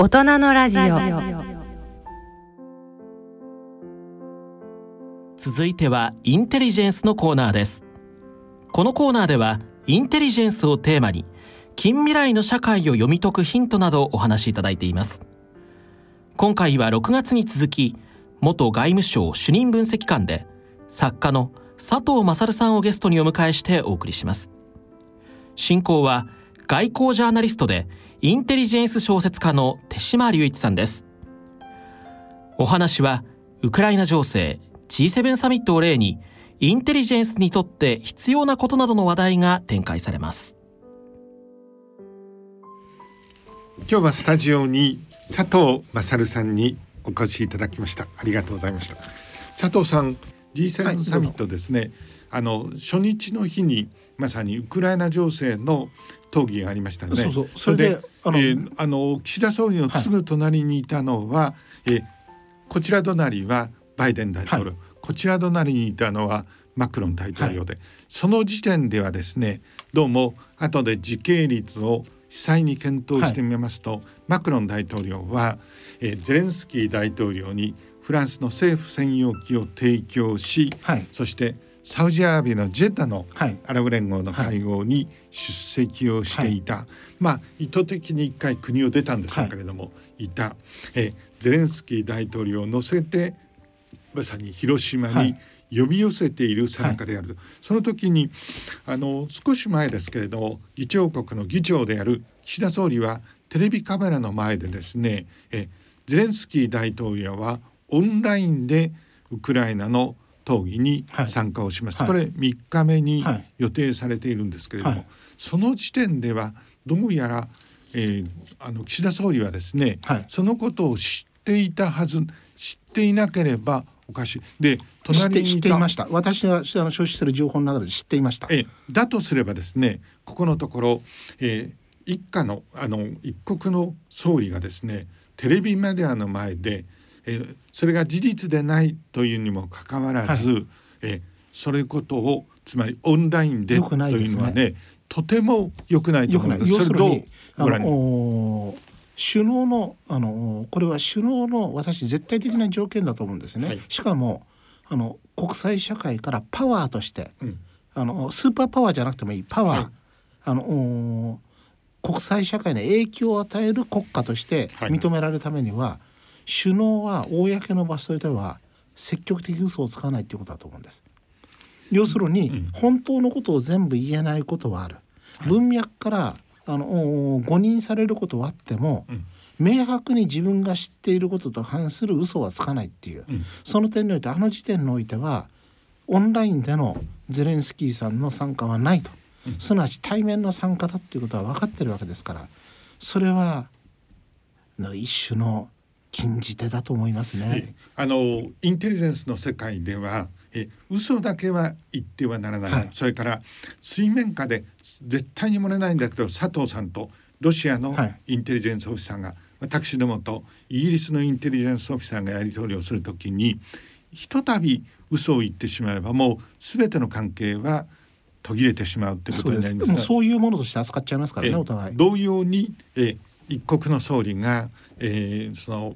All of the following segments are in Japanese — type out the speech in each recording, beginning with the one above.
大人のラジオ。続いてはインテリジェンスのコーナーです。このコーナーではインテリジェンスをテーマに近未来の社会を読み解くヒントなどお話しいただいています。今回は6月に続き元外務省主任分析官で作家の佐藤勝さんをゲストにお迎えしてお送りします。進行は外交ジャーナリストでインテリジェンス小説家の手島隆一さんです。お話はウクライナ情勢 G7 サミットを例にインテリジェンスにとって必要なことなどの話題が展開されます。今日はスタジオに佐藤勝さんにお越しいただきました。ありがとうございました。佐藤さん G7 サミットですね、はい、あの初日の日にまさにウクライナ情勢の討議がありましたね。そうそう。それであの、えー、あの岸田総理のすぐ隣にいたのは、はい、えこちら隣はバイデン大統領、はい、こちら隣にいたのはマクロン大統領で、はい、その時点ではですねどうも後で時系列を実際に検討してみますと、マクロン大統領は、えー、ゼレンスキー大統領にフランスの政府専用機を提供し、そしてサウジアラビアのジェッダのアラブ連合の会合に出席をしていた、はい、まあ意図的に一回国を出たんでしょうけれども、はい、いた。えゼレンスキー大統領を乗せてまさに広島に呼び寄せている参加である、はい、その時にあの少し前ですけれども議長国の議長である岸田総理はテレビカメラの前でですねえゼレンスキー大統領はオンラインでウクライナの討議に参加をします、はい、これ3日目に予定されているんですけれども、はい、その時点ではどうやら、えー、あの岸田総理はですね、はい、そのことを知っていたはず知っていなければおかしい。で隣に知っていました。私が所持している情報の中で知っていました。え。だとすればですねここのところ、えー、一家のあの一国の総理がですねテレビメディアの前でえそれが事実でないというにもかかわらず、はい、えそれことをつまりオンラインでというのはね、ね、とても良くないと思い。ます。要するにあの首脳のあのこれは首脳の私絶対的な条件だと思うんですね。はい、しかもあの国際社会からパワーとして、うん、あのスーパーパワーじゃなくてもいいパワー、はい、あの国際社会に影響を与える国家として認められるためには、首脳は公の場所では積極的嘘をつかないということだと思うんです。要するに、本当のことを全部言えないことはある。文脈からあの誤認されることはあっても、明白に自分が知っていることと反する嘘はつかないっていう、その点においてあの時点においてはオンラインでのゼレンスキーさんの参加はないと、すなわち対面の参加だっていうことは分かってるわけですからそれは一種の禁じ手だと思いますね。あのインテリジェンスの世界ではえ嘘だけは言ってはならない、はい、それから水面下で絶対に漏れないんだけど佐藤さんとロシアのインテリジェンスオフィサーが、はい、私どもとイギリスのインテリジェンスオフィサーがやり取りをするときにひとたび嘘を言ってしまえばもう全ての関係は途切れてしまうってことになりますそうそういうものとして扱っちゃいますからねお互い。同様にえ一国の総理が、えー、その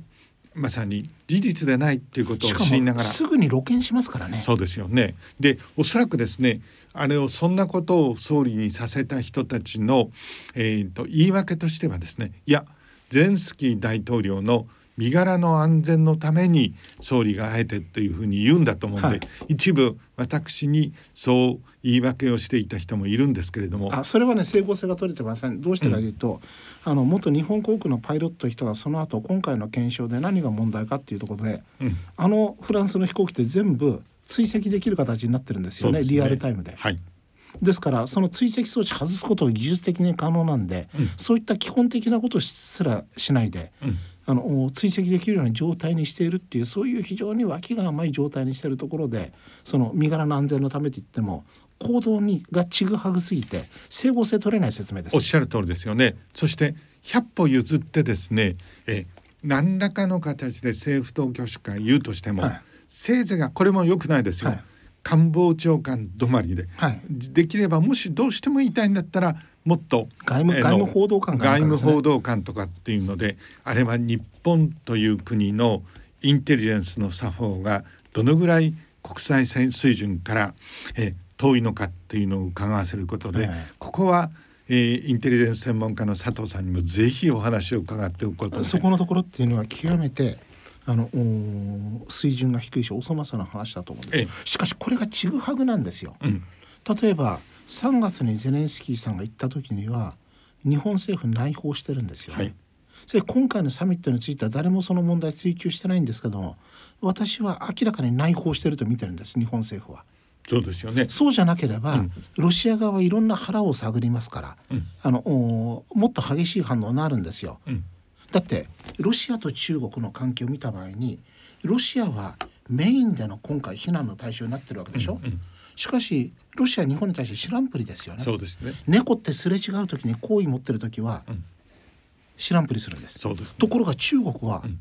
まさに事実でないっていうことを知りながら。すぐに露見しますからね。そうですよね。でおそらくですねあれをそんなことを総理にさせた人たちの、えーと、言い訳としてはですねいやゼレンスキー大統領の身柄の安全のために総理があえてというふうに言うんだと思うんで、はい、一部私にそう言い訳をしていた人もいるんですけれども。あそれはね整合性が取れてません。どうしてかというと、うん、あの元日本航空のパイロット人はその後今回の検証で何が問題かっていうところで、うん、あのフランスの飛行機って全部追跡できる形になってるんですよね、ね、リアルタイムで。はい。ですからその追跡装置外すことが技術的に可能なんで、うん、そういった基本的なことすらしないで、うん、あの追跡できるような状態にしているっていうそういう非常に脇が甘い状態にしているところでその身柄の安全のためといっても行動にがちぐはぐすぎて整合性取れない説明です。おっしゃる通りですよね。そして100歩譲ってですねえ何らかの形で政府当局者が言うとしても、はい、せいぜいがこれも良くないですよ、はい、官房長官止まりで、はい、できればもしどうしても言いたいんだったらもっと外務,、外務報道官、ね、外務報道官とかっていうのであれは日本という国のインテリジェンスの作法がどのぐらい国際水準からえ遠いのかっていうのを伺わせることで、ここはえー、インテリジェンス専門家の佐藤さんにもぜひお話を伺っておくことそこのところっていうのは極めてあの水準が低いしお粗末な話だと思うんですしかしこれがちぐはぐなんですよ、うん、例えば3月にゼレンスキーさんが行った時には日本政府内包してるんですよね、はい、それ今回のサミットについては誰もその問題追及してないんですけども私は明らかに内包してると見てるんです日本政府は。そうですよね。そうじゃなければ、うん、ロシア側はいろんな腹を探りますから、うん、あのもっと激しい反応になるんですよ。うん、だってロシアと中国の関係を見た場合にロシアはメインでの今回非難の対象になってるわけでしょ？うんうんしかしロシア日本に対して知らんぷりですよね。そうですね。猫ってすれ違う時に好意持ってる時は、知らんぷりするんです。そうです、ね、ところが中国は、うん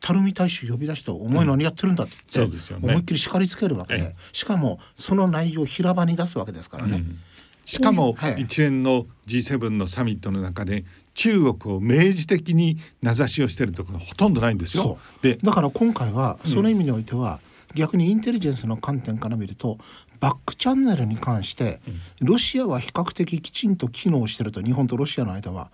垂水大使呼び出して「お前何やってるんだ」って言って、思いっきり叱りつけるわけで、しかもその内容を平場に出すわけですからね。しかも一連の G7 のサミットの中で中国を明示的に名指しをしているところほとんどないんですよ。でだから今回はその意味においては、逆にインテリジェンスの観点から見るとバックチャンネルに関してロシアは比較的きちんと機能してると日本とロシアの間は。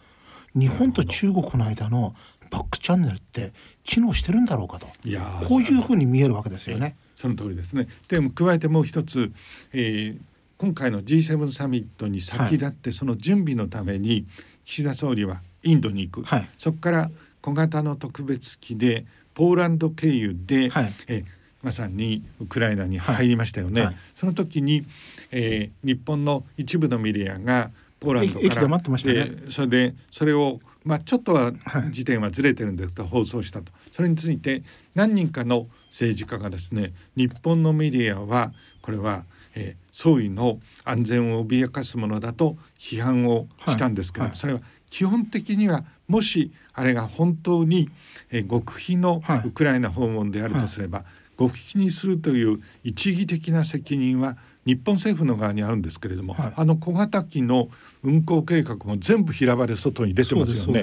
日本と中国の間のバックチャンネルって機能してるんだろうかと。いやこういうふうに見えるわけですよね。その通りですね。でも加えてもう一つ、えー、今回の G7 サミットに先立って、その準備のために岸田総理はインドに行く、はい、そこから小型の特別機でポーランド経由で、はい、えまさにウクライナに入りましたよね。はい、その時に、えー、日本の一部のメディアがポーランドから、ね、それでそれをまあ、ちょっとは時点はずれてるんですけど、放送したと。それについて何人かの政治家がですね日本のメディアはこれは、えー、総理の安全を脅かすものだと批判をしたんですけど、はい。はい、それは基本的にはもしあれが本当に、えー、極秘のウクライナ訪問であるとすれば、はい、極秘にするという一義的な責任は日本政府の側にあるんですけれども、はい、あの小型機の運航計画も全部平場で外に出てますよね。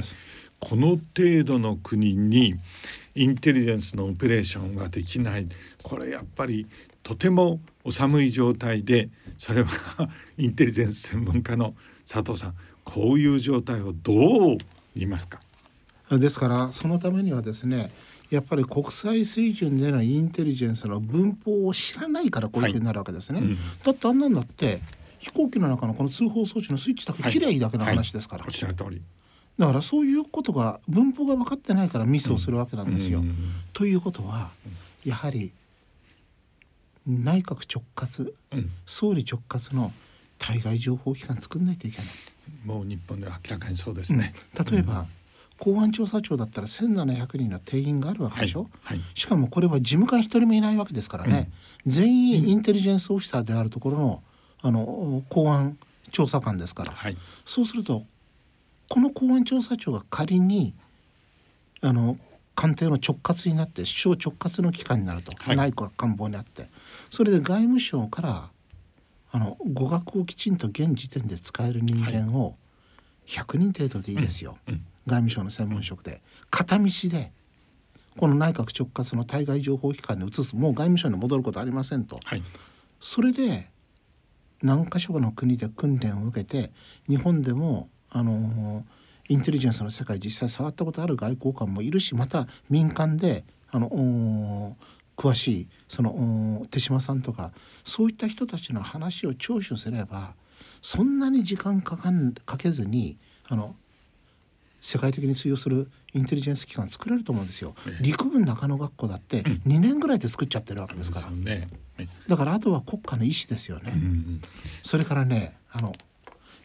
この程度の国にインテリジェンスのオペレーションができない。これやっぱりとてもお寒い状態でそれはインテリジェンス専門家の佐藤さん。こういう状態をどう言いますか？ですからそのためにはですねやっぱり国際水準でのインテリジェンスの文法を知らないからこういうふうになるわけですね。はいうん、だってあんなんだって飛行機の中のこの通報装置のスイッチだけ綺麗だけの話ですから。はい。はい、だからそういうことが文法が分かってないからミスをするわけなんですよ。うん、ということはやはり内閣直轄、うん、総理直轄の対外情報機関作んないといけない。もう日本では明らかにそうですね。例えば、公安調査庁だったら1,700人の定員があるわけでしょ、はい。はい、しかもこれは事務官一人もいないわけですからね、うん、全員インテリジェンスオフィサーであるところのあの公安調査官ですから、はい、そうするとこの公安調査庁が仮にあの官邸の直轄になって首相直轄の機関になると、内閣官房にあって。それで外務省からあの語学をきちんと現時点で使える人間を100人程度でいいですよ。うん。うん。外務省の専門職で。片道でこの内閣直轄の対外情報機関に移す。もう外務省に戻ることありませんと、はい、それで何か所かの国で訓練を受けて日本でもあのインテリジェンスの世界実際触ったことある外交官もいるしまた民間であの詳しいその手島さんとかそういった人たちの話を聴取すればそんなに時間かかんかけずにあの世界的に通用するインテリジェンス機関作れると思うんですよ、ええ、陸軍中野学校だって2年ぐらいで作っちゃってるわけですから、だからあとは国家の意思ですよね、それからねあの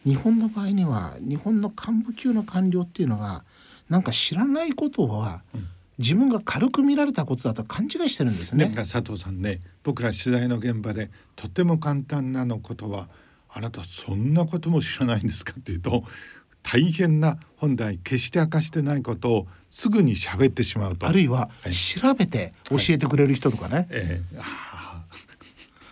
日本の場合には日本の幹部級の官僚っていうのがなんか知らないことは、うん。自分が軽く見られたことだと勘違いしてるんですね。佐藤さんね僕ら取材の現場でとても簡単なのことはあなたそんなことも知らないんですかっていうと大変な本来決して明かしてないことをすぐに喋ってしまうと。あるいは調べて教えてくれる人とかね、はい、え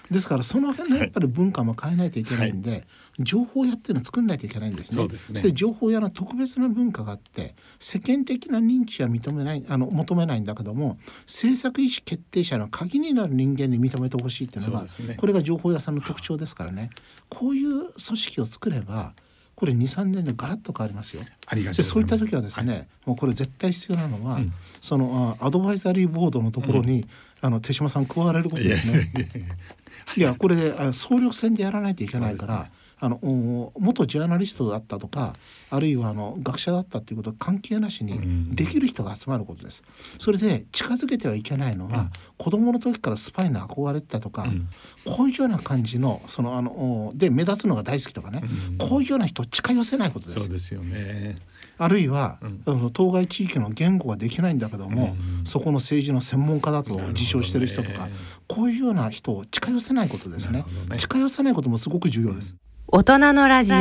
ー、ですからその辺のやっぱり文化も変えないといけないんで、はい、情報屋っていうのを作んないといけないんですね。そうですね。そ情報屋の特別な文化があって世間的な認知は認めないあの求めないんだけども政策意思決定者の鍵になる人間に認めてほしいっていうのが、ね、これが情報屋さんの特徴ですからね。こういう組織を作ればこれ23年でガラッと変わりますよ。ありがとうそういった時はですね、はい、もうこれ絶対必要なのは、うん、そのアドバイザリーボードのところに、うん、あの手島さん加われることですね。いやこれ総力戦でやらないといけないから。あの元ジャーナリストだったとかあるいはあの学者だったっていうこと関係なしにできる人が集まることです。それで近づけてはいけないのは、うん、子供の時からスパイに憧れてたとか、うん、こういうような感じのそのあので目立つのが大好きとかね、うん、こういうような人を近寄せないことです。そうですよね。あるいは、うん、当該地域の言語ができないんだけども、うん、そこの政治の専門家だと自称してる人とか、ね、こういうような人を近寄せないことですね、ね、近寄せないこともすごく重要です。大人のラジオ。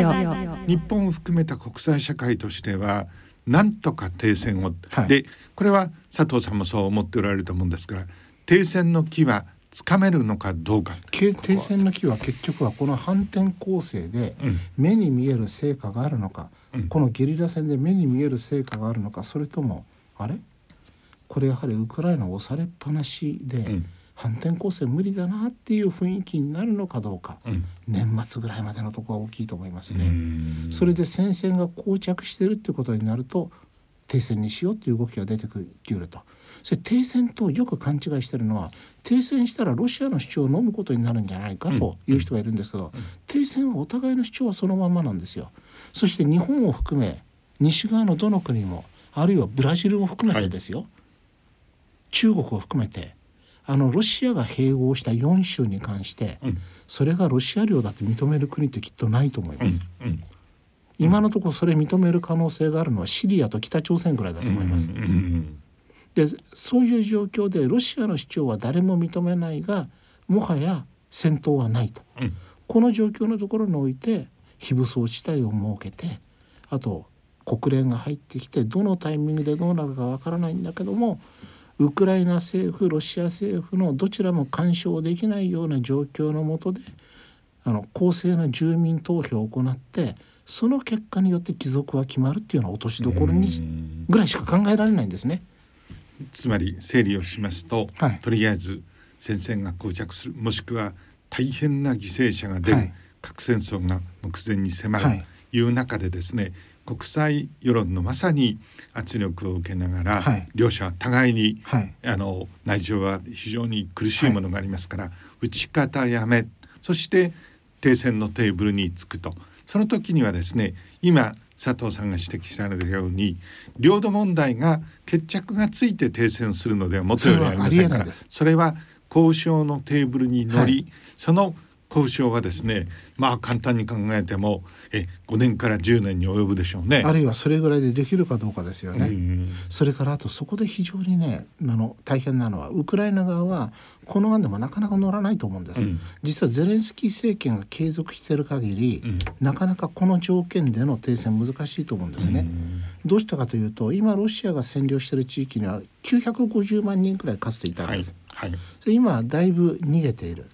日本を含めた国際社会としてはなんとか停戦を、はい、でこれは佐藤さんもそう思っておられると思うんですから停戦の木はつかめるのかどうか。停戦の木は結局はこの反転攻勢で目に見える成果があるのか、うん、このゲリラ戦で目に見える成果があるのかそれともあれこれやはりウクライナ押されっぱなしで、うん反転攻勢無理だなっていう雰囲気になるのかどうか、うん、年末ぐらいまでのところは大きいと思いますね。それで戦線が膠着してるってことになると停戦にしようっていう動きが出てくると。それ停戦とよく勘違いしてるのは停戦したらロシアの主張を飲むことになるんじゃないかという人がいるんですけど、うん。うん、停戦はお互いの主張はそのままなんですよ。そして日本を含め西側のどの国もあるいはブラジルを含めてですよ、はい、中国を含めてあのロシアが併合した4州に関して、うん、それがロシア領だと認める国ってきっとないと思います。うんうん、今のところそれ認める可能性があるのはシリアと北朝鮮ぐらいだと思います。でそういう状況でロシアの主張は誰も認めないがもはや戦闘はないと、この状況のところにおいて非武装地帯を設けてあと国連が入ってきてどのタイミングでどうなるかわからないんだけどもウクライナ政府ロシア政府のどちらも干渉できないような状況のもとであの公正な住民投票を行ってその結果によって帰属は決まるっていうような落としどころにぐらいしか考えられないんですね。つまり整理をしますと、はい、とりあえず戦線が膠着するもしくは大変な犠牲者が出る、はい、核戦争が目前に迫るという中でですね、国際世論のまさに圧力を受けながら、はい、両者互いに、はい、あの内情は非常に苦しいものがありますから、はい、打ち方やめそして停戦のテーブルにつくと。その時にはですね今佐藤さんが指摘されたように領土問題が決着がついて停戦するのではもとよりありませんからそれは交渉のテーブルに乗り、その交渉がですねまあ簡単に考えてもえ5年から10年に及ぶでしょうねあるいはそれぐらいでできるかどうかですよね。それからあとそこで非常にねあの大変なのはウクライナ側はこの案でもなかなか乗らないと思うんです。うん、実はゼレンスキー政権が継続している限り、うん、なかなかこの条件での停戦難しいと思うんですね。どうしたかというと今ロシアが占領している地域には950万人くらいかつていたんです。はいはい、今だいぶ逃げている。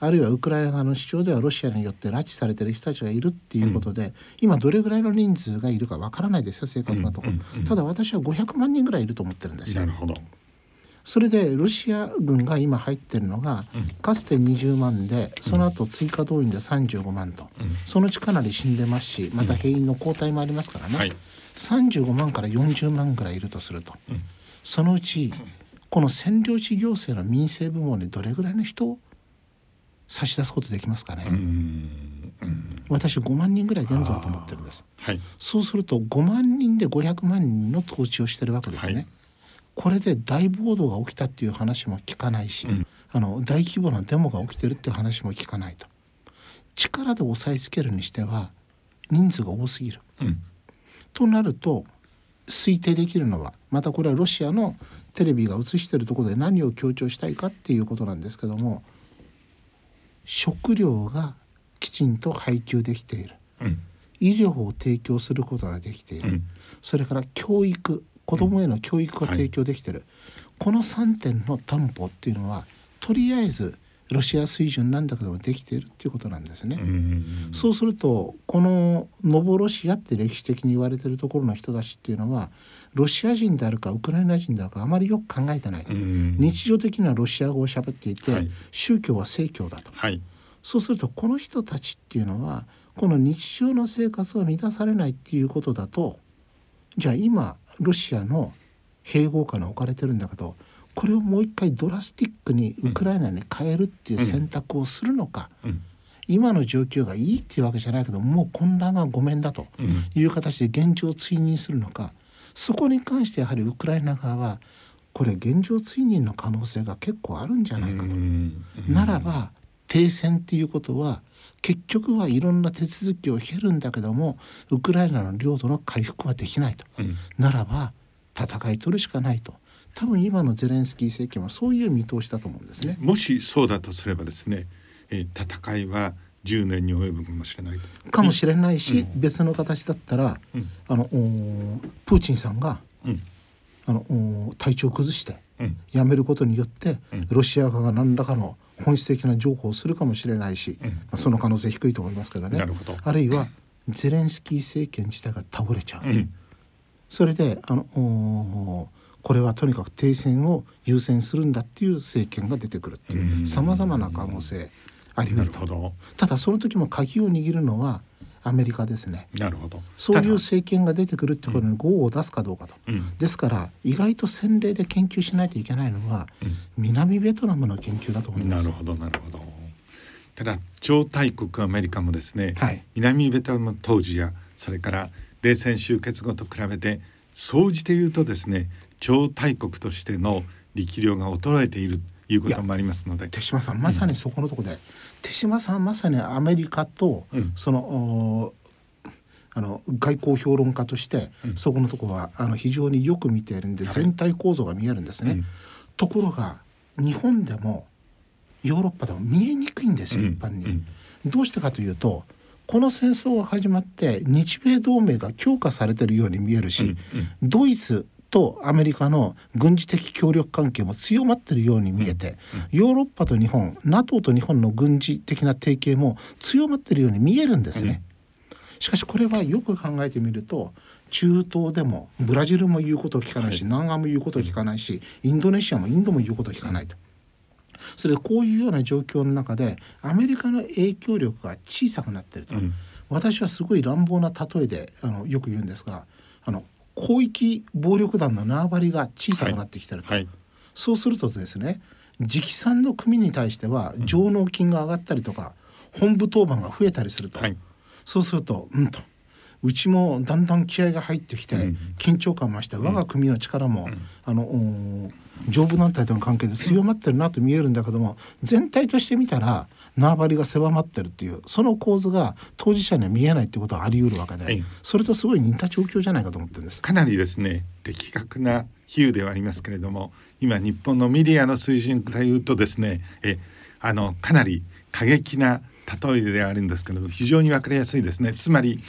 あるいはウクライナ側の主張ではロシアによって拉致されてる人たちがいるっていうことで、うん、今どれぐらいの人数がいるかわからないですよ正確なところ、うんうんうん、ただ私は500万人ぐらいいると思ってるんですよ。なるほど。それでロシア軍が今入ってるのが、かつて20万でその後追加動員で35万と、うん、そのうちかなり死んでますしまた兵員の交代もありますからね、はい、35万から40万ぐらいいるとすると、そのうちこの占領地行政の民生部門にどれぐらいの人を差し出すことできますかね。私5万人ぐらい限度だと思ってるんです、はい、そうすると5万人で500万人の統治をしてるわけですね、はい、これで大暴動が起きたっていう話も聞かないし、うん、あの大規模なデモが起きてるっていう話も聞かないと。力で押さえつけるにしては人数が多すぎる、うん、となると推定できるのはまたこれはロシアのテレビが映してるところで何を強調したいかっていうことなんですけども食料がきちんと配給できている、うん、医療を提供することができている、うん、それから教育子どもへの教育が提供できている、うんはい、この3点の担保っていうのはとりあえずロシア水準なんだけどもできているっていうことなんですね。そうするとこのノボロシアって歴史的に言われてるところの人たちっていうのはロシア人であるかウクライナ人であるかあまりよく考えてない、日常的にはロシア語を喋っていて、はい、宗教は正教だと、はい、そうするとこの人たちっていうのはこの日常の生活を満たされないっていうことだとじゃあ今ロシアの併合下に置かれてるんだけどこれをもう一回ドラスティックにウクライナに変えるっていう選択をするのか、今の状況がいいっていうわけじゃないけどもう混乱はごめんだという形で現状を追認するのかそこに関してやはりウクライナ側はこれ現状追認の可能性が結構あるんじゃないかと。ならば停戦っていうことは結局はいろんな手続きを経るんだけどもウクライナの領土の回復はできないと、うん、ならば戦い取るしかないと多分今のゼレンスキー政権はそういう見通しだと思うんですね。もしそうだとすればですね、えー、戦いは10年に及ぶかもしれないかもしれないし、うん、別の形だったら、うん、あのプーチンさんが、うん、あの体調を崩して、やめることによって、ロシア側が何らかの本質的な情報をするかもしれないし、まあ、その可能性低いと思いますけどね。あるいはゼレンスキー政権自体が倒れちゃう、それであのこれはとにかく停戦を優先するんだっていう政権が出てくるっていうさまざまな可能性あり得ると。ただその時も鍵を握るのはアメリカですね。なるほど。そういう政権が出てくるってことに号を出すかどうかと、うん、ですから意外と先例で研究しないといけないのは、うん、南ベトナムの研究だと思います。なるほどなるほど。ただ超大国アメリカもですね、はい、南ベトナム当時やそれから冷戦終結後と比べて総じて言うとですね超大国としての力量が衰えているいうこともありますので。手島さんまさにそこのところで、うん、手島さんまさにアメリカと、うん、そのあの外交評論家として、うん、そこのところはあの非常によく見ているんで、全体構造が見えるんですね。ところが日本でもヨーロッパでも見えにくいんですよ、一般に。どうしてかというとこの戦争が始まって日米同盟が強化されてるように見えるし、ドイツとアメリカの軍事的協力関係も強まってるように見えて、ヨーロッパと日本 NATO と日本の軍事的な提携も強まってるように見えるんですね。しかしこれはよく考えてみると中東でもブラジルも言うことを聞かないし、南岸も言うことを聞かないしインドネシアもインドも言うことを聞かないと。それでこういうような状況の中でアメリカの影響力が小さくなってると、うん、私はすごい乱暴な例えであのよく言うんですがあの広域暴力団の縄張りが小さくなってきてると、はい。はい、そうするとですね直参の組に対しては上納金が上がったりとか、うん、本部当番が増えたりすると、はい、そうするとうんとうちもだんだん気合が入ってきて、緊張感増して我が組の力も、うん、あの上部団体との関係で強まってるなと見えるんだけども全体として見たら縄張りが狭まってるっていうその構図が当事者には見えないってことはあり得るわけで、はい、それとすごい似た状況じゃないかと思ってるんです。かなりですね的確な比喩ではありますけれども今日本のメディアの水準から言うとですねえあのかなり過激な例えであるんですけど非常に分かりやすいですね。つまり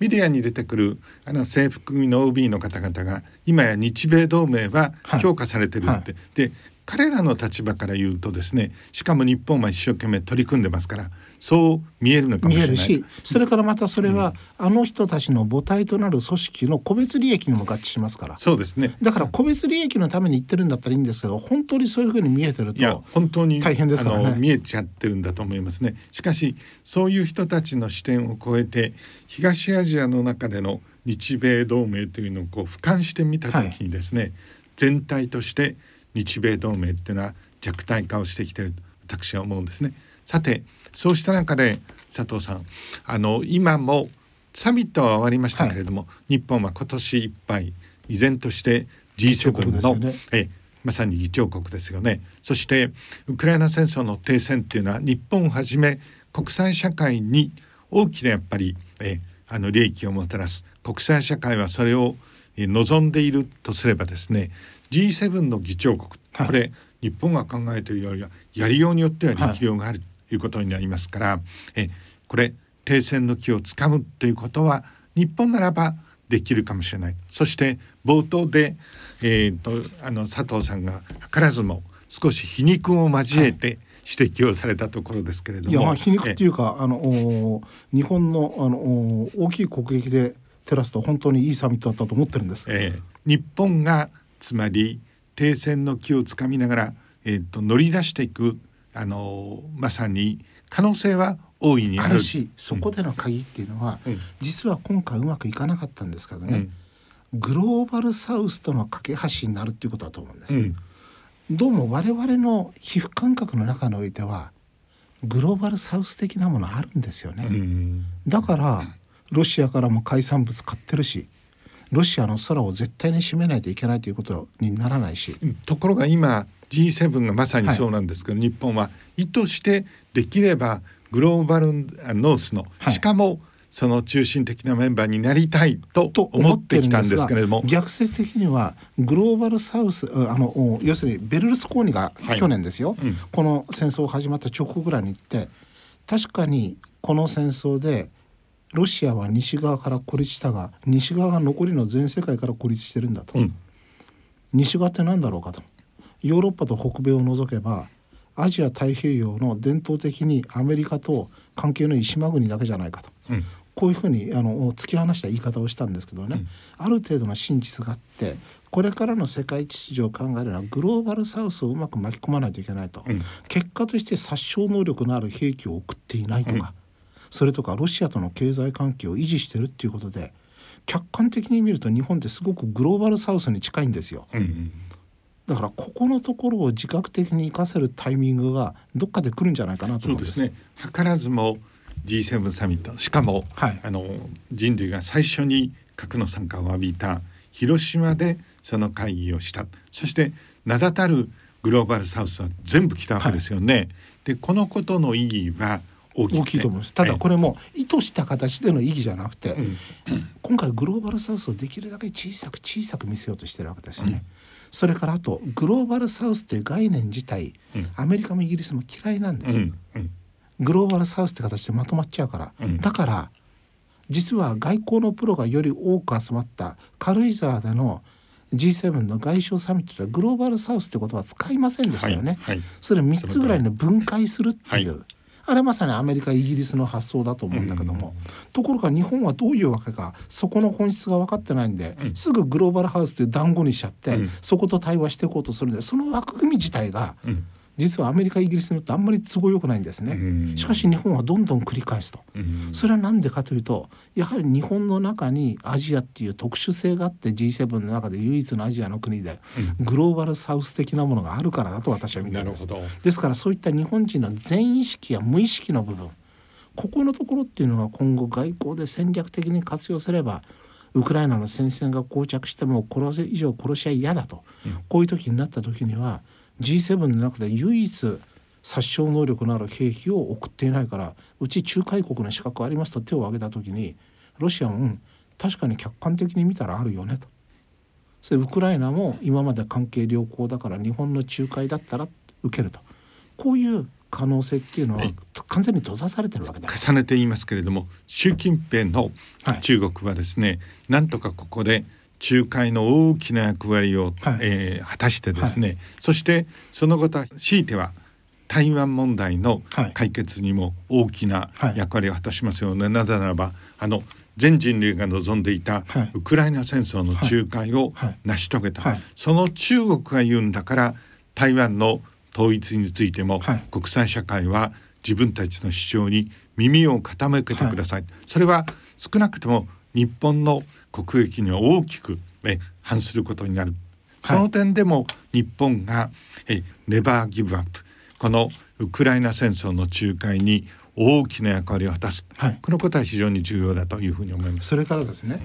メディアに出てくるあの制服組の OB の方々が今や日米同盟は強化されてるって、はいはい、で彼らの立場から言うとですねしかも日本は一生懸命取り組んでますからそう見えるのかもしれない。しそれからまたそれは、うん、あの人たちの母体となる組織の個別利益にも合致しますから。そうですね。だから個別利益のために言ってるんだったらいいんですけど本当にそういうふうに見えてると本当に大変ですからね。見えちゃってるんだと思いますね。しかしそういう人たちの視点を超えて東アジアの中での日米同盟というのをこう俯瞰してみた時にですね、はい、全体として日米同盟っていうのは弱体化をしてきてると私は思うんですね。さてそうした中で佐藤さんあの今もサミットは終わりましたけれども、はい、日本は今年いっぱい依然として G7 の、ね、えまさに議長国ですよね。そしてウクライナ戦争の停戦っていうのは日本をはじめ国際社会に大きなやっぱりえあの利益をもたらす。国際社会はそれを望んでいるとすればですね G7 の議長国、はい、これ日本が考えているよりはやりようによっては力量があるということになりますから、はい、えこれ停戦の気をつかむということは日本ならばできるかもしれない。そして冒頭で、えーと、あの佐藤さんが図らずも少し皮肉を交えて指摘をされたところですけれども。いやまあ皮肉っていうかあの日本のあの大きい国益で照らすと本当にいいサミットだったと思ってるんです。えー、日本がつまり停戦の気をつかみながら、えーと、乗り出していくあのまさに可能性は大いにある。しそこでの鍵っていうのは、うん、実は今回うまくいかなかったんですけどね、うん、グローバルサウスとの架け橋になるっていうことだと思うんです。うん、どうも我々の皮膚感覚の中においてはグローバルサウス的なものあるんですよね。だからロシアからも海産物買ってるしロシアの空を絶対に閉めないといけないということにならないし。ところが今 G7 がまさにそうなんですけど、はい、日本は意図してできればグローバルノースの、はい、しかもその中心的なメンバーになりたいと思ってきたんですけれども。逆説的にはグローバルサウスあの要するにベルルスコーニが去年ですよ、はいうん、この戦争始まった直後ぐらいに言って確かにこの戦争でロシアは西側から孤立したが西側が残りの全世界から孤立してるんだと、うん、西側って何だろうかと。ヨーロッパと北米を除けばアジア太平洋の伝統的にアメリカと関係のいい島国だけじゃないかと、うん、こういうふうにあの突き放した言い方をしたんですけどね、うん、ある程度の真実があってこれからの世界秩序を考えるのはグローバルサウスをうまく巻き込まないといけないと、結果として殺傷能力のある兵器を送っていないとか、それとかロシアとの経済関係を維持してるっていうことで客観的に見ると日本ってすごくグローバルサウスに近いんですよ。うんうん、だからここのところを自覚的に生かせるタイミングがどっかで来るんじゃないかなと思うんですね。図らずも G7 サミットしかも、はい、あの人類が最初に核の参加を浴びた広島でその会議をしたそして名だたるグローバルサウスは全部来たわけですよね。はい、でこのことの意義は大きいと思います。ただこれも意図した形での意義じゃなくて、今回グローバルサウスをできるだけ小さく小さく見せようとしてるわけですよね。それからあとグローバルサウスという概念自体、アメリカもイギリスも嫌いなんです。グローバルサウスって形でまとまっちゃうから、だから実は外交のプロがより多く集まった軽井沢での G7 の外相サミットではグローバルサウスって言葉は使いませんでしたよね。はい。はい、それ3つぐらいの分解するっていう、はいあれまさにアメリカイギリスの発想だと思うんだけども、ところが日本はどういうわけかそこの本質が分かってないんで、すぐグローバルハウスという団子にしちゃって、そこと対話していこうとするんでその枠組み自体が、実はアメリカイギリスによってあんまり都合よくないんですね、しかし日本はどんどん繰り返すと、それは何でかというとやはり日本の中にアジアっていう特殊性があって G7 の中で唯一のアジアの国でグローバルサウス的なものがあるからだと私は見ています。ですからそういった日本人の全意識や無意識の部分ここのところっていうのは今後外交で戦略的に活用すればウクライナの戦線が膠着しても殺せ以上殺し合い嫌だと、うん、こういう時になった時には G7 の中で唯一殺傷能力のある兵器を送っていないからうち仲介国の資格ありますと手を挙げた時にロシアも、うん、確かに客観的に見たらあるよねと。それウクライナも今まで関係良好だから日本の仲介だったら受けると。こういう可能性っていうのは完全に閉ざされてるわけだ。重ねて言いますけれども習近平の中国はですね、はい、なんとかここで仲介の大きな役割を、はい、えー、果たしてですね、はい、そしてそのことは強いては台湾問題の解決にも大きな役割を果たしますよね、はい、なぜならばあの全人類が望んでいたウクライナ戦争の仲介を成し遂げた、その中国が言うんだから台湾の統一についても、国際社会は自分たちの主張に耳を傾けてください、それは少なくとも日本の国益には大きく、ね、反することになる。その点でも日本がえネバーギブアップこのウクライナ戦争の仲介に大きな役割を果たす、はい、このことは非常に重要だというふうに思います。それからですね、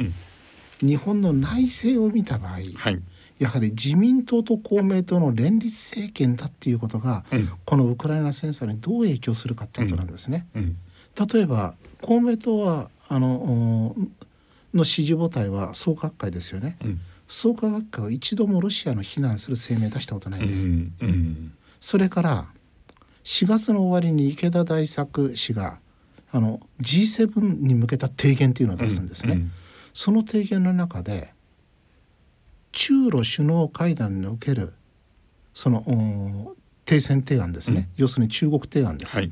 うん、日本の内政を見た場合、はい、やはり自民党と公明党の連立政権だっていうことが、うん、このウクライナ戦争にどう影響するかってことなんですね。うん、例えば公明党はあのの支持母体は創価学会ですよね、うん、創価学会は一度もロシアの非難する声明出したことないんです、うんうん、それから4月の終わりに池田大作氏があの G7 に向けた提言というのを出すんですね、うんうん、その提言の中で中ロ首脳会談におけるその停戦提案ですね、うん、要するに中国提案です、はい、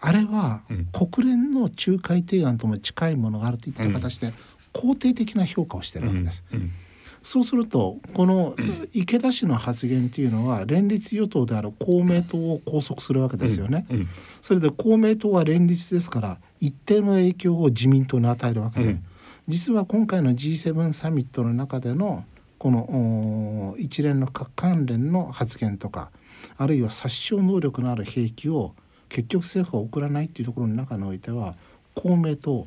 あれは、国連の仲介提案とも近いものがあるといった形で肯定的な評価をしてるわけです。そうするとこの池田氏の発言というのは連立与党である公明党を拘束するわけですよね。それで公明党は連立ですから一定の影響を自民党に与えるわけで、うん、実は今回の G7 サミットの中でのこの一連の核関連の発言とかあるいは殺傷能力のある兵器を結局政府は送らないっていうところの中においては公明党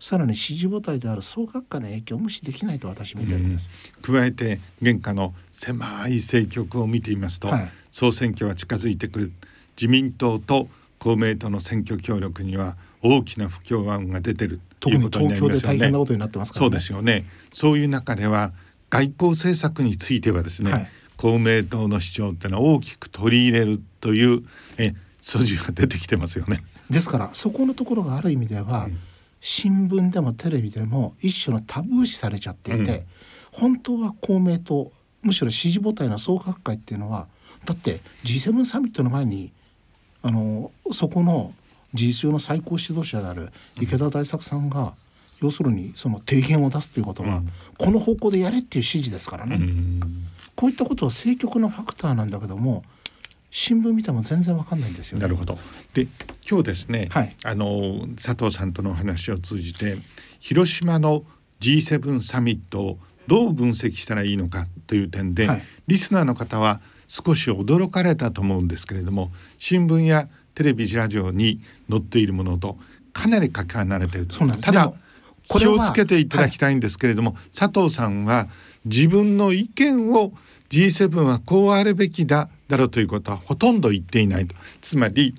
さらに支持母体である総学科の影響を無視できないと私見てるんです、うん、加えて現下の狭い政局を見ていますと、はい、総選挙は近づいてくる自民党と公明党の選挙協力には大きな不協和音が出てるということになりますよね。東京で大変なことになってますから、ね、そうですよね。そういう中では外交政策についてはですね、はい、公明党の主張っていうのは大きく取り入れるというえ素地が出てきてますよね。ですからそこのところがある意味では、うん、新聞でもテレビでも一種のタブー視されちゃっていて、うん、本当は公明党むしろ支持母体の総学会っていうのはだって G7 サミットの前にあのそこの事実上の最高指導者である池田大作さんが、要するにその提言を出すということは、この方向でやれっていう指示ですからね、こういったことは政局のファクターなんだけども新聞見ても全然わかんないんですよ、ね、なるほど。で今日ですね、はい、あの佐藤さんとの話を通じて広島の G7 サミットをどう分析したらいいのかという点で、はい、リスナーの方は少し驚かれたと思うんですけれども新聞やテレビラジオに載っているものとかなりかけ離れているとただ気をつけていただきたいんですけれども、はい、佐藤さんは自分の意見を G7 はこうあるべきだだろうということはほとんど言っていないと。つまり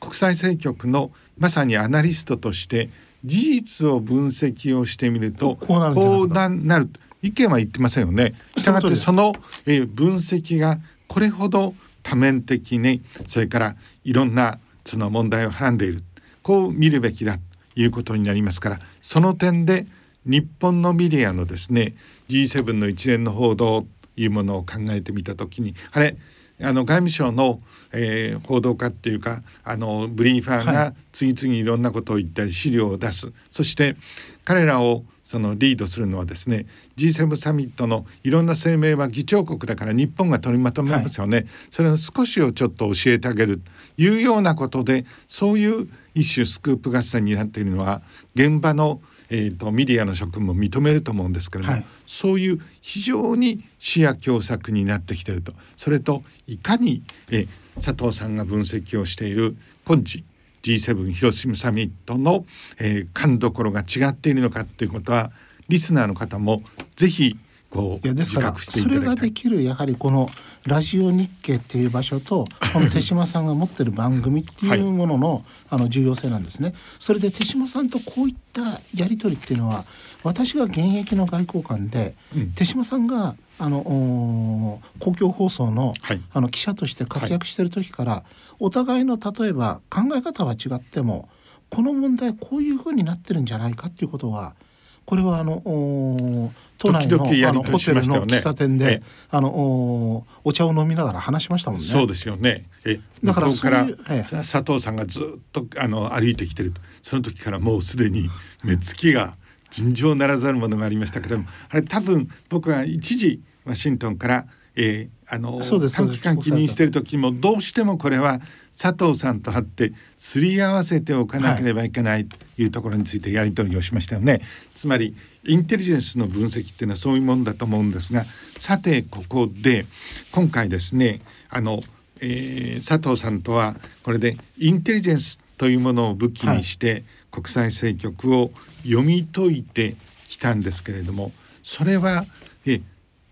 国際政局のまさにアナリストとして事実を分析をしてみるとこうなる意見は言ってませんよね。したがってその、え分析がこれほど多面的にそれからいろんなその問題をはらんでいる。こう見るべきだということになりますからその点で日本のメディアのですね G7 の一連の報道というものを考えてみた時にあれあの外務省の、えー、報道家っていうかあのブリーファーが次々いろんなことを言ったり資料を出す、はい、そして彼らをそのリードするのはですね G7 サミットのいろんな声明は議長国だから日本が取りまとめますよね、はい、それの少しをちょっと教えてあげる。というようなことでそういう一種スクープ合戦になっているのは現場のえーと、メディアの職務も認めると思うんですけれども、はい、そういう非常に視野狭窄になってきてると。それといかに、えー、佐藤さんが分析をしている今時 G7 広島サミットの、えー、勘どころが違っているのかということはリスナーの方もぜひこういやですからそれができるやはりこのラジオ日経っていう場所とこの手島さんが持ってる番組っていうもののはい、あの重要性なんですね。それで手島さんとこういったやり取りっていうのは私が現役の外交官で、うん、手島さんがあの公共放送のはい、あの記者として活躍してる時から、はい、お互いの例えば考え方は違ってもこの問題こういうふうになってるんじゃないかっていうことはこれはあの都内のあのホテルの喫茶店であのお茶を飲みながら話しましたもんね。そうですよね。えだからそういう佐藤さんがずっとあの歩いてきてるその時からもうすでに目つきが尋常ならざるものがありましたけども。あれ多分僕は一時ワシントンからえー、あの短期間気にしている時もどうしてもこれは佐藤さんと会ってすり合わせておかなければいけないというところについてやり取りをしましたよね。はい、つまりインテリジェンスの分析っていうのはそういうもんだと思うんですがさてここで今回ですねあの、えー、佐藤さんとはこれでインテリジェンスというものを武器にして、国際政局を読み解いてきたんですけれどもそれはえ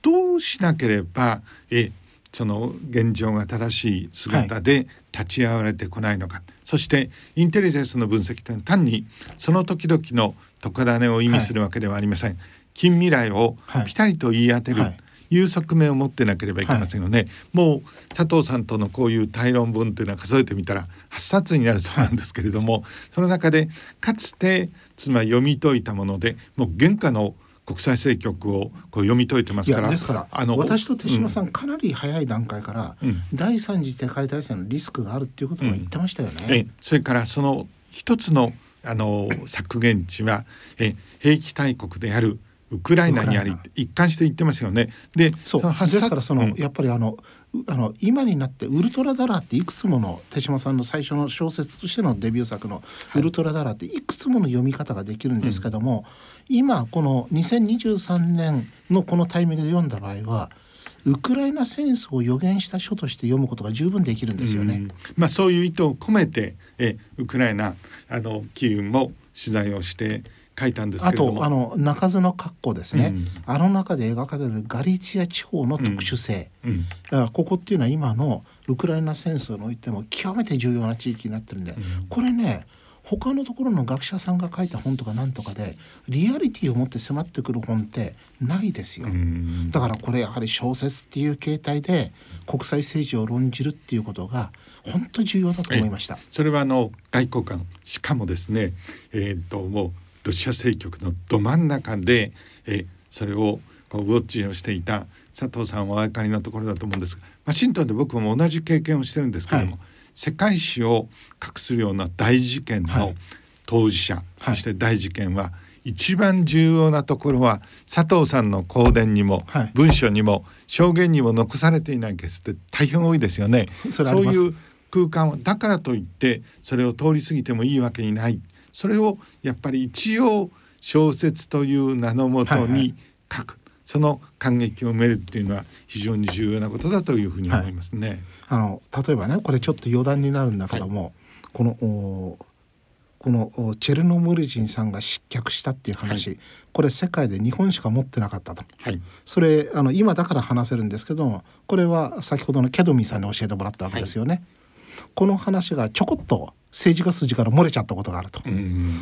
どうしなければえその現状が正しい姿で立ち会われてこないのか、はい、そしてインテリジェンスの分析というのは単にその時々の特ダネを意味するわけではありません、はい、近未来をピタリと言い当てる、い。う側面を持ってなければいけませんよね、はい、もう佐藤さんとのこういう対論文というのは数えてみたら8冊になるそうなんですけれども、はい、その中でかつてつまり読み解いたものでもう原価の国際政局をこう読み解いてますからですからあの私と手嶋さん、うん、かなり早い段階から、うん、第三次世界大戦のリスクがあるっていうことも言ってましたよね。えそれからその一つのあの削減値はえ兵器大国であるウクライナにあり一貫して言ってますよね。でそう。ですからその、うん、やっぱりあのあの今になってウルトラダラーっていくつもの手嶋さんの最初の小説としてのデビュー作の「ウルトラダラー」っていくつもの読み方ができるんですけども、うん、今この2023年のこのタイミングで読んだ場合はウクライナ戦争を予言した書として読むことが十分できるんですよね。まあそういう意図を込めてえウクライナあの機運も取材をして書いたんですあとあの中津の格好ですね、うん、あの中で描かれるガリツィア地方の特殊性、うん。うん、ここっていうのは今のウクライナ戦争においても極めて重要な地域になってるんで、これね他のところの学者さんが書いた本とかなんとかでリアリティを持って迫ってくる本ってないですよ。だからこれやはり小説っていう形態で国際政治を論じるっていうことが本当重要だと思いました。それはあの外交官しかもですねえー、っともうロシア政局のど真ん中で、えそれをこうウォッチをしていた佐藤さんはお分かりのところだと思うんですがワシントンで僕も同じ経験をしてるんですけれども、はい、世界史を隠すような大事件の当事者、はい、そして大事件は一番重要なところは佐藤さんの香典にも、はい、文書にも証言にも残されていないケースって大変多いですよね。そういう空間をだからといってそれを通り過ぎてもいいわけにないそれをやっぱり一応小説という名のもとに書く、はい。はい、その感激を埋めるっていうのは非常に重要なことだというふうに思いますね。はい、あの例えばねこれちょっと余談になるんだけども、このこのチェルノムルジンさんが失脚したっていう話、はい、これ世界で日本しか持ってなかったと、はい、それあの今だから話せるんですけどもこれは先ほどのケドミさんに教えてもらったわけですよね。はい、この話がちょこっと政治家筋から漏れちゃったことがあると、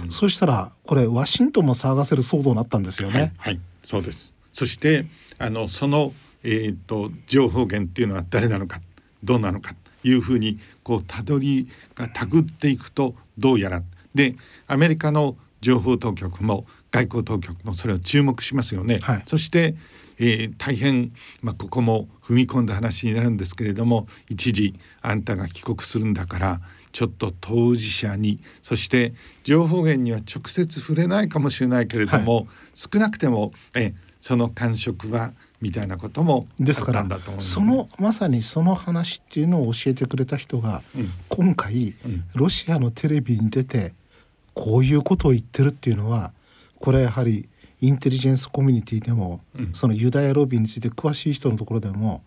そしたらこれワシントンも騒がせる騒動になったんですよね。はい、はい、そうです。そしてあのその、えーと、情報源っていうのは誰なのかどうなのかというふうにこうたどりがたぐっていくとどうやら。でアメリカの情報当局も外交当局もそれを注目しますよね。はい、そして、えー、大変、まあ、ここも踏み込んだ話になるんですけれども一時あんたが帰国するんだからちょっと当事者にそして情報源には直接触れないかもしれないけれども、はい、少なくてもえその感触はみたいなこともですからそのまさにその話っていうのを教えてくれた人が、うん、今回、うん、ロシアのテレビに出てこういうことを言ってるっていうのはこれやはりインテリジェンスコミュニティでも、うん、そのユダヤロビーについて詳しい人のところでも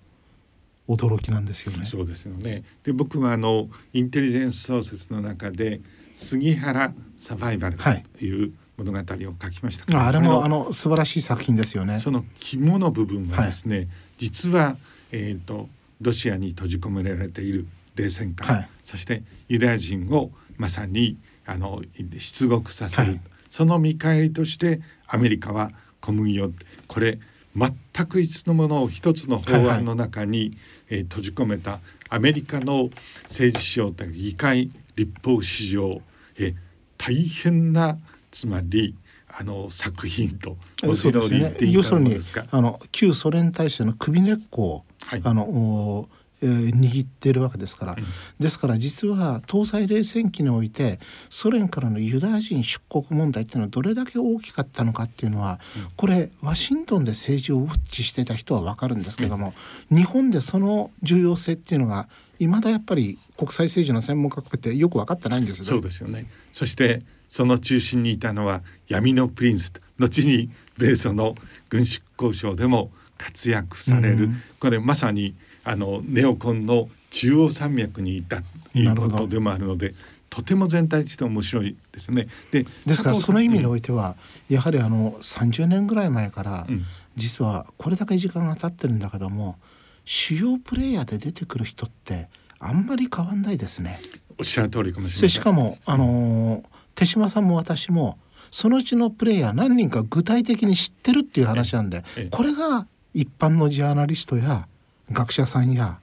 驚きなんですよね。そうですよね。で僕はあのインテリジェンス小説の中で杉原サバイバルという物語を書きました、はい、あれもあの素晴らしい作品ですよね。その肝の部分はですね、はい、実はえっ、ー、とロシアに閉じ込められている冷戦下、はい、そしてユダヤ人をまさにあの出国させる、その見返りとしてアメリカは小麦をこれ全く一つのものを一つの法案の中に、はいはい、えー、閉じ込めたアメリカの政治史上議会立法史上、えー、大変なつまりあの作品とそうですね。要するにあの旧ソ連体制の首根っこを、はい、あのえー、握っているわけですから、うん、ですから実は東西冷戦期においてソ連からのユダヤ人出国問題っていうのはどれだけ大きかったのかっていうのは、うん、これワシントンで政治をウォッチしてた人は分かるんですけども、うん、日本でその重要性っていうのがいまだやっぱり国際政治の専門家ってよく分かってないんですね。そうですよね。そしてその中心にいたのは闇のプリンス後に米ソの軍縮交渉でも活躍される、これまさにあのネオコンの中央山脈にいたということでもあるのでとても全体として面白いですね。でですからその意味においては、うん、やはりあの30年ぐらい前から、うん、実はこれだけ時間が経ってるんだけども主要プレイヤーで出てくる人ってあんまり変わんないですね。おっしゃる通りかもしれない。しかもあの手島さんも私もそのうちのプレイヤー何人か具体的に知ってるっていう話なんでこれが一般のジャーナリストや学者さんや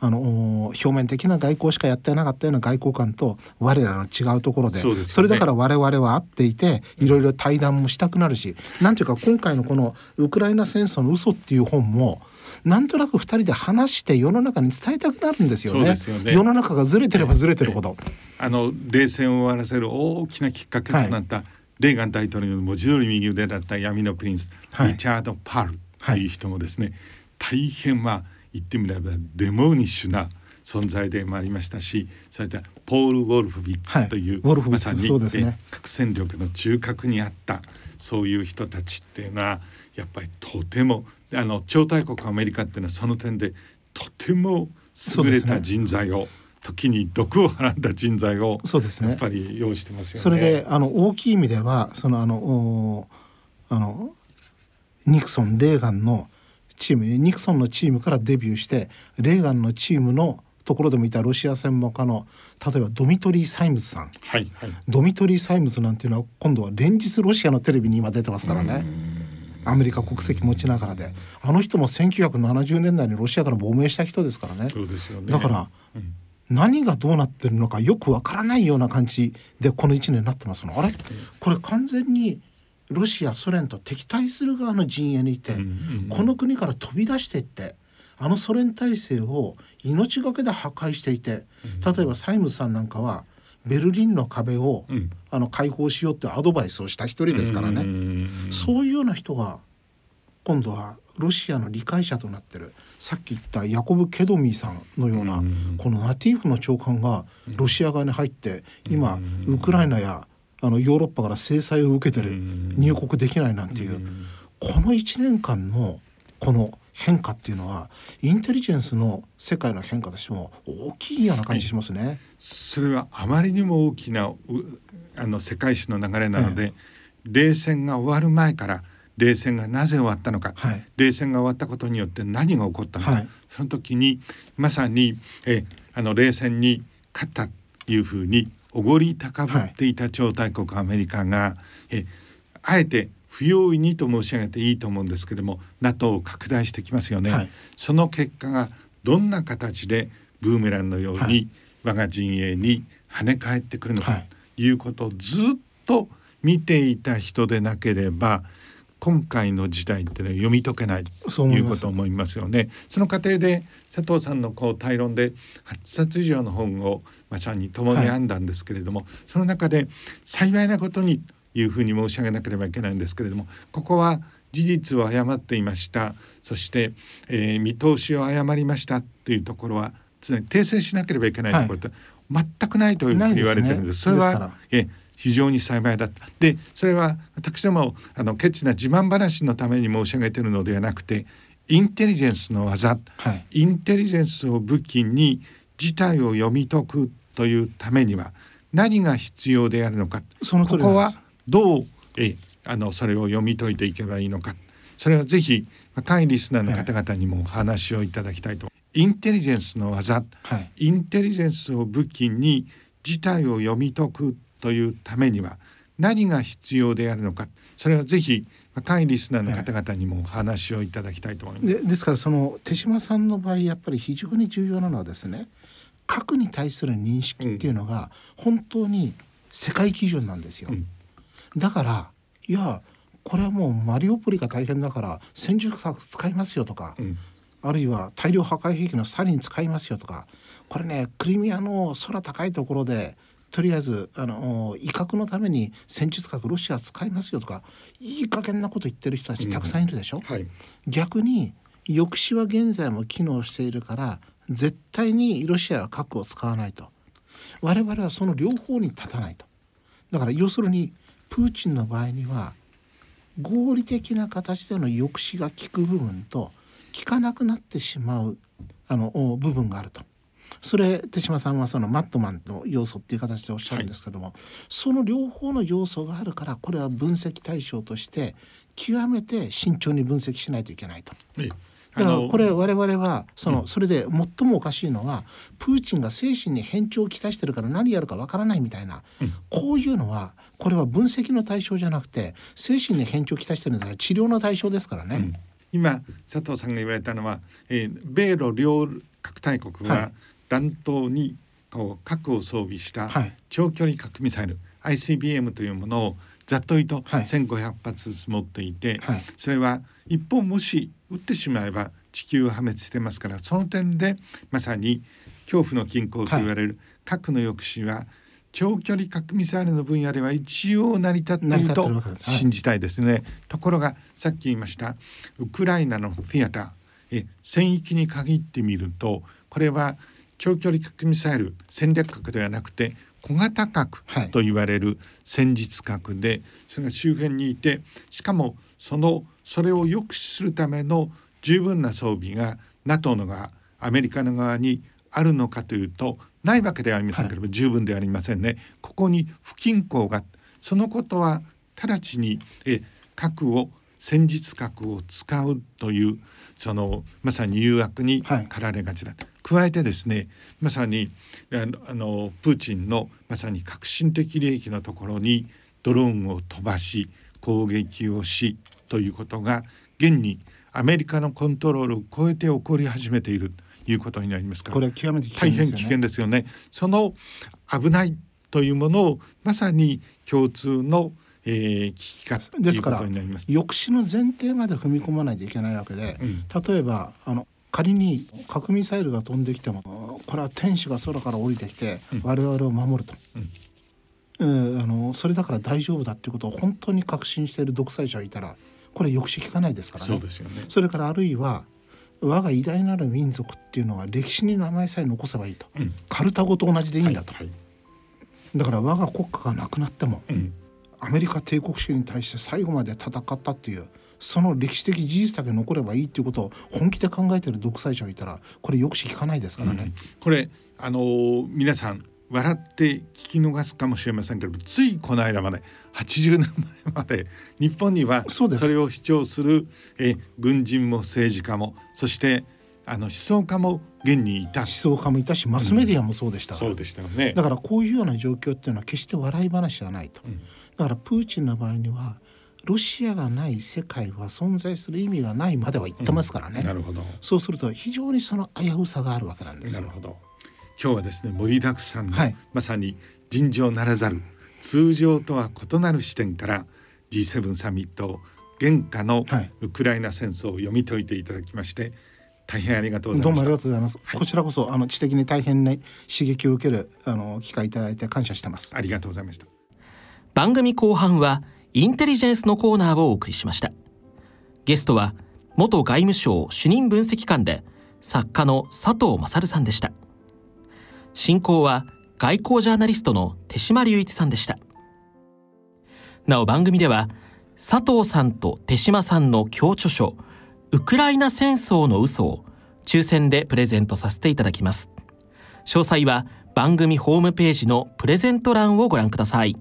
あの表面的な外交しかやってなかったような外交官と我らの違うところでそ、ね,、れだから我々は会っていていろいろ対談もしたくなるしなんていうか今回のこの「ウクライナ戦争の嘘っていう本もなんとなく2人で話して世の中に伝えたくなるんですよね。よね。世の中がずれてればずれてるほど。あの冷戦を終わらせる大きなきっかけとなった、はい、レーガン大統領の文字通り右腕だった闇のプリンス、はい、リチャード・パールという人もですね、はい、大変まあ言ってみればデモニッシュな存在でもありましたしそれでポール・ウォルフビッツという、はい、まさに、ね、核戦力の中核にあったそういう人たちっていうのはやっぱりとてもあの超大国アメリカっていうのはその点でとても優れた人材を、ね、時に毒をはらんだ人材をそうですね。やっぱり用意してますよね。それであの大きい意味ではそのあのあのニクソンレーガンのチームニクソンのチームからデビューしてレーガンのチームのところでもいたロシア専門家の例えばドミトリー・サイムズさん、はい。はい、ドミトリー・サイムズなんていうのは今度は連日ロシアのテレビに今出てますからね。アメリカ国籍持ちながらで。あの人も1970年代にロシアから亡命した人ですからね。そうですよね。だから、うん、何がどうなってるのかよくわからないような感じでこの1年になってますの。あれ？これ完全にロシアソ連と敵対する側の陣営にいて、この国から飛び出していってあのソ連体制を命がけで破壊していて例えばサイムズさんなんかはベルリンの壁を、うん、あの解放しようってアドバイスをした一人ですからね、そういうような人が今度はロシアの理解者となってる。さっき言ったヤコブ・ケドミーさんのような、このナティーフの長官がロシア側に入って今ウクライナやあのヨーロッパから制裁を受けてる入国できないなんていうこの1年間のこの変化っていうのはインテリジェンスの世界の変化としても大きいような感じしますね。はい、それはあまりにも大きなあの世界史の流れなので、ええ、冷戦が終わる前から冷戦がなぜ終わったのか、はい、冷戦が終わったことによって何が起こったのか、はい、その時にまさにえあの冷戦に勝ったというふうにおごり高ぶっていた超大国アメリカが、えあえて不用意にと申し上げていいと思うんですけれども NATO を拡大してきますよね、はい、その結果がどんな形でブーメランのように我が陣営に跳ね返ってくるのかとい。うことをずっと見ていた人でなければ今回の時代っていうのは読み解けないということを思いますよね。その過程で佐藤さんのこう対論で8冊以上の本をまさに共に編んだんですけれども、はい、その中で幸いなことにいうふうに申し上げなければいけないんですけれどもここは事実を誤っていました。そして、えー、見通しを誤りましたというところは常に訂正しなければいけないところって、はい、全くないというふうに言われてるんです。すね、それはえ非常に幸いだった。でそれは私どもあのケチな自慢話のために申し上げているのではなくてインテリジェンスの技、はい、インテリジェンスを武器に事態を読み解くというためには何が必要であるのか。そのここはどうえあのそれを読み解いていけばいいのか。それはぜひ若いリスナーの方々にもお話をいただきたいと、はい、インテリジェンスの技、はい、インテリジェンスを武器に事態を読み解くというためには何が必要であるのか。それはぜひ若いリスナーの方々にもお話をいただきたいと思います。でですからその手島さんの場合やっぱり非常に重要なのはですね核に対する認識っていうのが本当に世界基準なんですよ。うん、だからいやこれはもうマリオポリが大変だから戦術核使いますよとか、うん、あるいは大量破壊兵器のサリン使いますよとかこれねクリミアの空高いところでとりあえずあの威嚇のために戦術核ロシア使いますよとかいい加減なこと言ってる人たちたくさんいるでしょ、うんはい、逆に抑止は現在も機能しているから絶対にロシアは核を使わないと。我々はその両方に立たないと。だから要するにプーチンの場合には合理的な形での抑止が効く部分と効かなくなってしまうあの部分があると。それ手島さんはそのマットマンの要素っていう形でおっしゃるんですけども、はい、その両方の要素があるからこれは分析対象として極めて慎重に分析しないといけないと。だからこれ我々はそのそれで最もおかしいのはプーチンが精神に変調をきたしてるから何やるかわからないみたいな、こういうのはこれは分析の対象じゃなくて精神に変調をきたしてるんだから治療の対象ですからね。今佐藤さんが言われたのは、えー、米ロ両核大国は弾頭にこう核を装備した長距離核ミサイル、はい、ICBM というものをざっと言うと1,500発ずつ持っていて、はい、それは一本もし撃ってしまえば地球は破滅してますからその点でまさに恐怖の均衡と言われる核の抑止は長距離核ミサイルの分野では一応成り立っていると信じたいですね。はい、ところがさっき言いましたウクライナのフィアター。え戦域に限ってみるとこれは長距離核ミサイル戦略核ではなくて小型核と言われる戦術核で、はい、それが周辺にいてしかもそのそれを抑止するための十分な装備が NATO の側アメリカの側にあるのかというとないわけではありませんけれども、はい、十分ではありませんね。ここに不均衡がそのことは直ちにえ核を戦術核を使うというそのまさに誘惑に駆られがちだ、はい、加えてですねまさにあのプーチンのまさに革新的利益のところにドローンを飛ばし攻撃をしということが現にアメリカのコントロールを超えて起こり始めているということになりますからこれは極めて、ね、大変危険ですよね。その危ないというものをまさに共通のえー、危機化ですから抑止の前提まで踏み込まないといけないわけで、うん、例えばあの仮に核ミサイルが飛んできてもこれは天使が空から降りてきて我々を守ると、うん、えー、あのそれだから大丈夫だっていうことを本当に確信している独裁者がいたらこれ抑止効かないですからね。そね。それからあるいは我が偉大なる民族っていうのは歴史に名前さえ残せばいいと、うん、カルタゴと同じでいいんだと、はいはい、だから我が国家がなくなっても、うん、アメリカ帝国主義に対して最後まで戦ったっていうその歴史的事実だけ残ればいいっていうことを本気で考えてる独裁者がいたらこれ抑止効かないですからね。うん、これあのー、皆さん笑って聞き逃すかもしれませんけどついこの間まで80年前まで日本にはそれを主張するえ軍人も政治家もそしてあの思想家も現にいた。思想家もいたしマスメディアもそうでしたから、うん、そうでしたよね。だからこういうような状況っていうのは決して笑い話じゃないと、うん、だからプーチンの場合にはロシアがない世界は存在する意味がないまでは言ってますからね、うん、なるほど。そうすると非常にその危うさがあるわけなんですよ。なるほど。今日はですね盛りだくさんの、はい、まさに尋常ならざる通常とは異なる視点から G7 サミット現下のウクライナ戦争を読み解いていただきまして、大変ありがとうございますどうもありがとうございます、はい、こちらこそあの知的に大変ね刺激を受けるあの機会いただいて感謝してます。ありがとうございました番組後半はインテリジェンスのコーナーをお送りしました。ゲストは元外務省主任分析官で作家の佐藤勝さんでした。進行は外交ジャーナリストの手島隆一さんでした。なお番組では佐藤さんと手島さんの共著書ウクライナ戦争の嘘を抽選でプレゼントさせていただきます。詳細は番組ホームページのプレゼント欄をご覧ください。